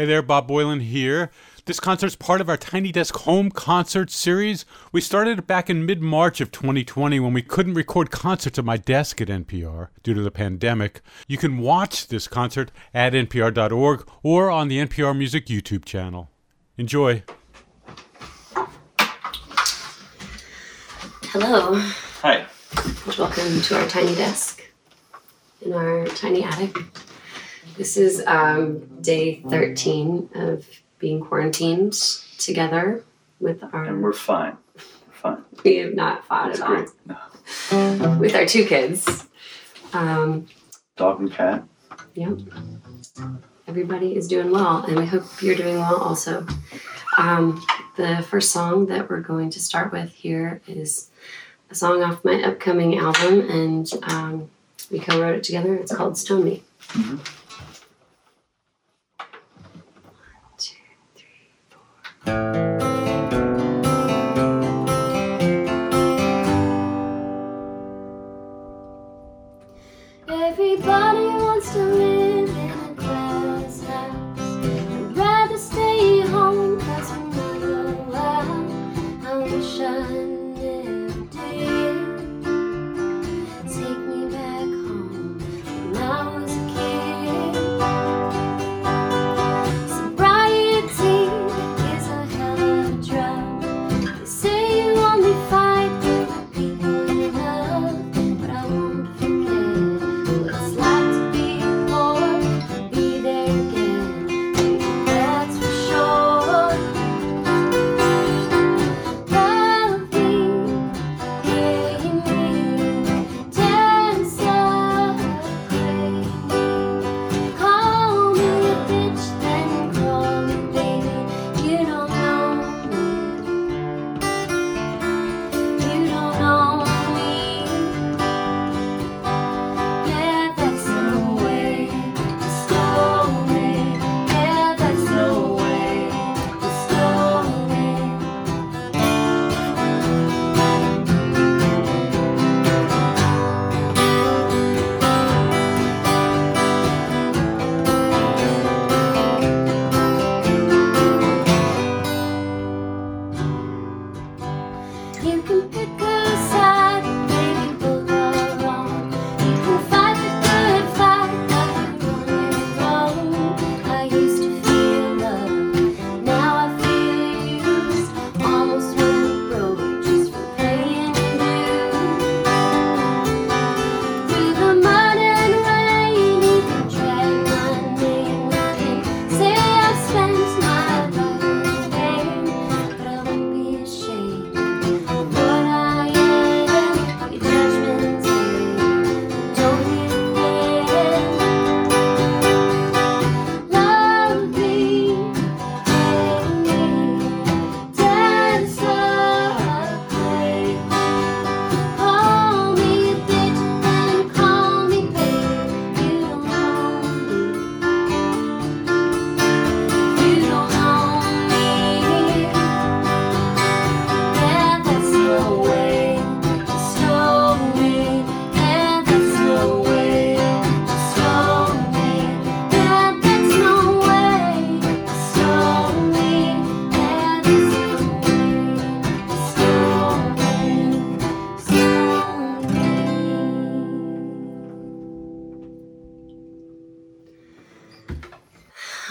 Hey there, Bob Boilen here. This concert's part of our Tiny Desk Home Concert Series. We started it back in mid March of 2020 when we couldn't record concerts at my desk at NPR due to the pandemic. You can watch this concert at npr.org or on the NPR Music YouTube channel. Enjoy. Hello, Hi. and welcome to our tiny desk in our tiny attic. This is um, day 13 of being quarantined together with our. And we're fine. We're fine. We have not fought That's at all. great. No. With our two kids. Um, Dog and cat. Yep. Everybody is doing well, and we hope you're doing well also. Um, the first song that we're going to start with here is a song off my upcoming album, and um, we co wrote it together. It's called Stone Me. Mhm.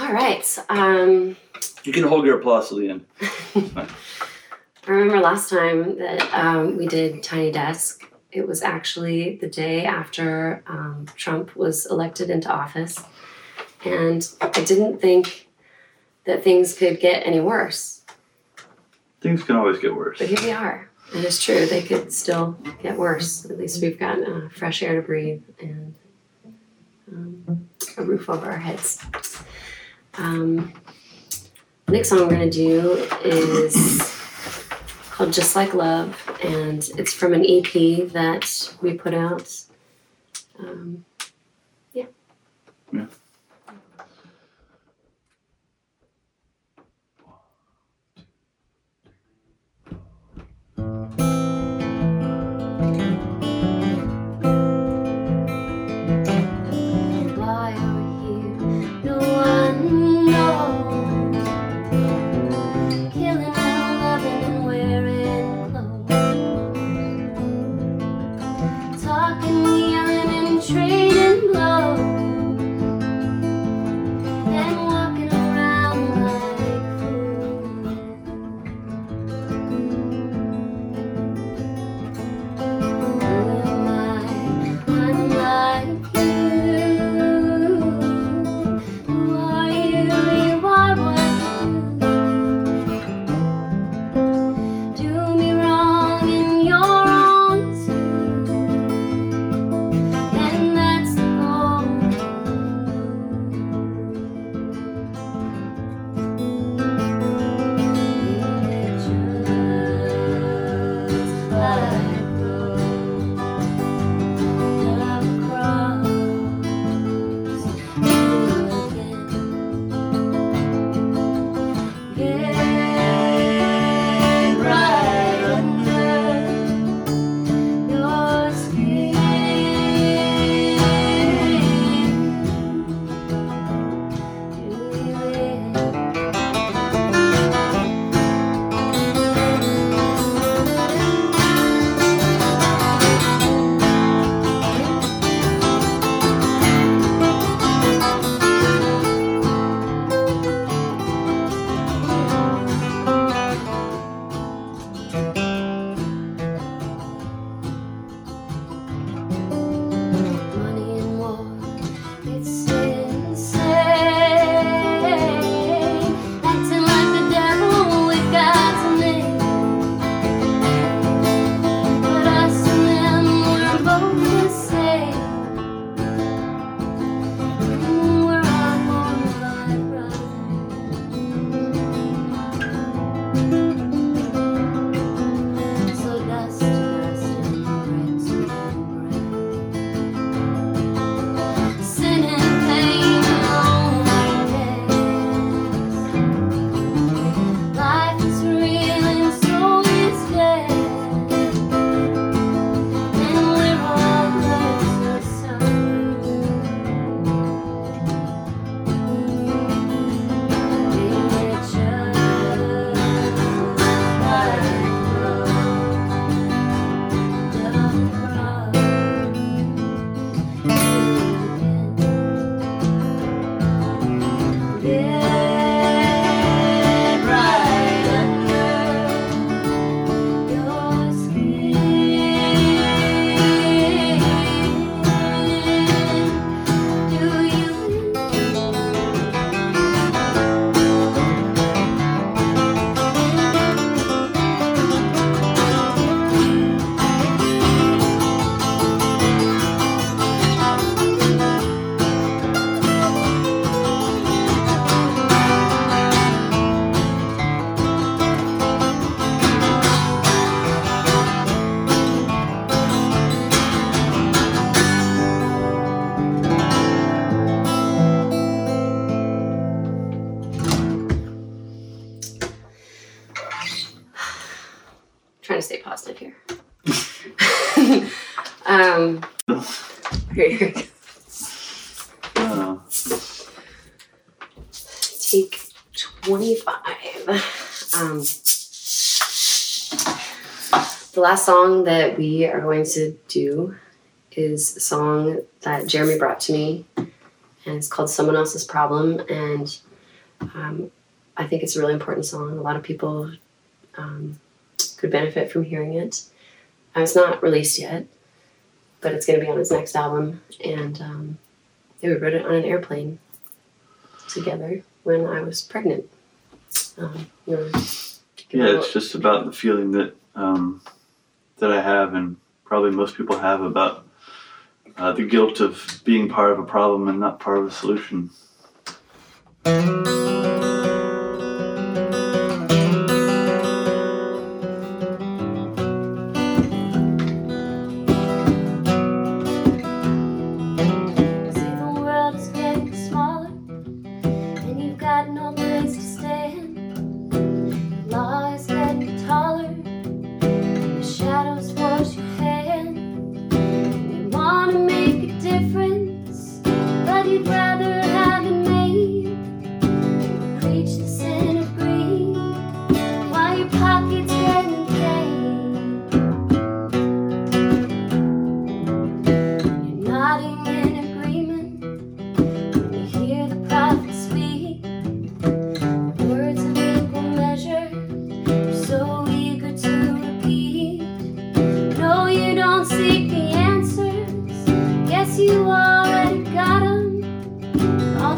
All right. Um, You can hold your applause till the end. I remember last time that um, we did Tiny Desk. It was actually the day after um, Trump was elected into office. And I didn't think that things could get any worse. Things can always get worse. But here we are. And it's true, they could still get worse. At least we've got uh, fresh air to breathe and um, a roof over our heads. Um, the next song we're going to do is called Just Like Love, and it's from an EP that we put out. Um, um, Take 25. Um, the last song that we are going to do is a song that Jeremy brought to me, and it's called Someone Else's Problem. And um, I think it's a really important song. A lot of people um, could benefit from hearing it. Uh, it's not released yet, but it's going to be on his next album. And um, yeah, we wrote it on an airplane together when I was pregnant. Um, you know, yeah, it's just about the feeling that um, that I have, and probably most people have about uh, the guilt of being part of a problem and not part of a solution. You'd rather have it made. Preach the sin of greed, your pockets getting. You're nodding in agreement when you hear the speak. Words of equal measure, so eager to repeat. No, you don't seek the answers. You already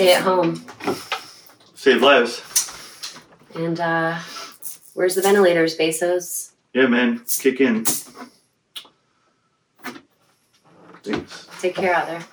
stay at home. Save lives. And uh, where's the ventilators, Bezos? Yeah, man. Kick in. Thanks. Take care out there.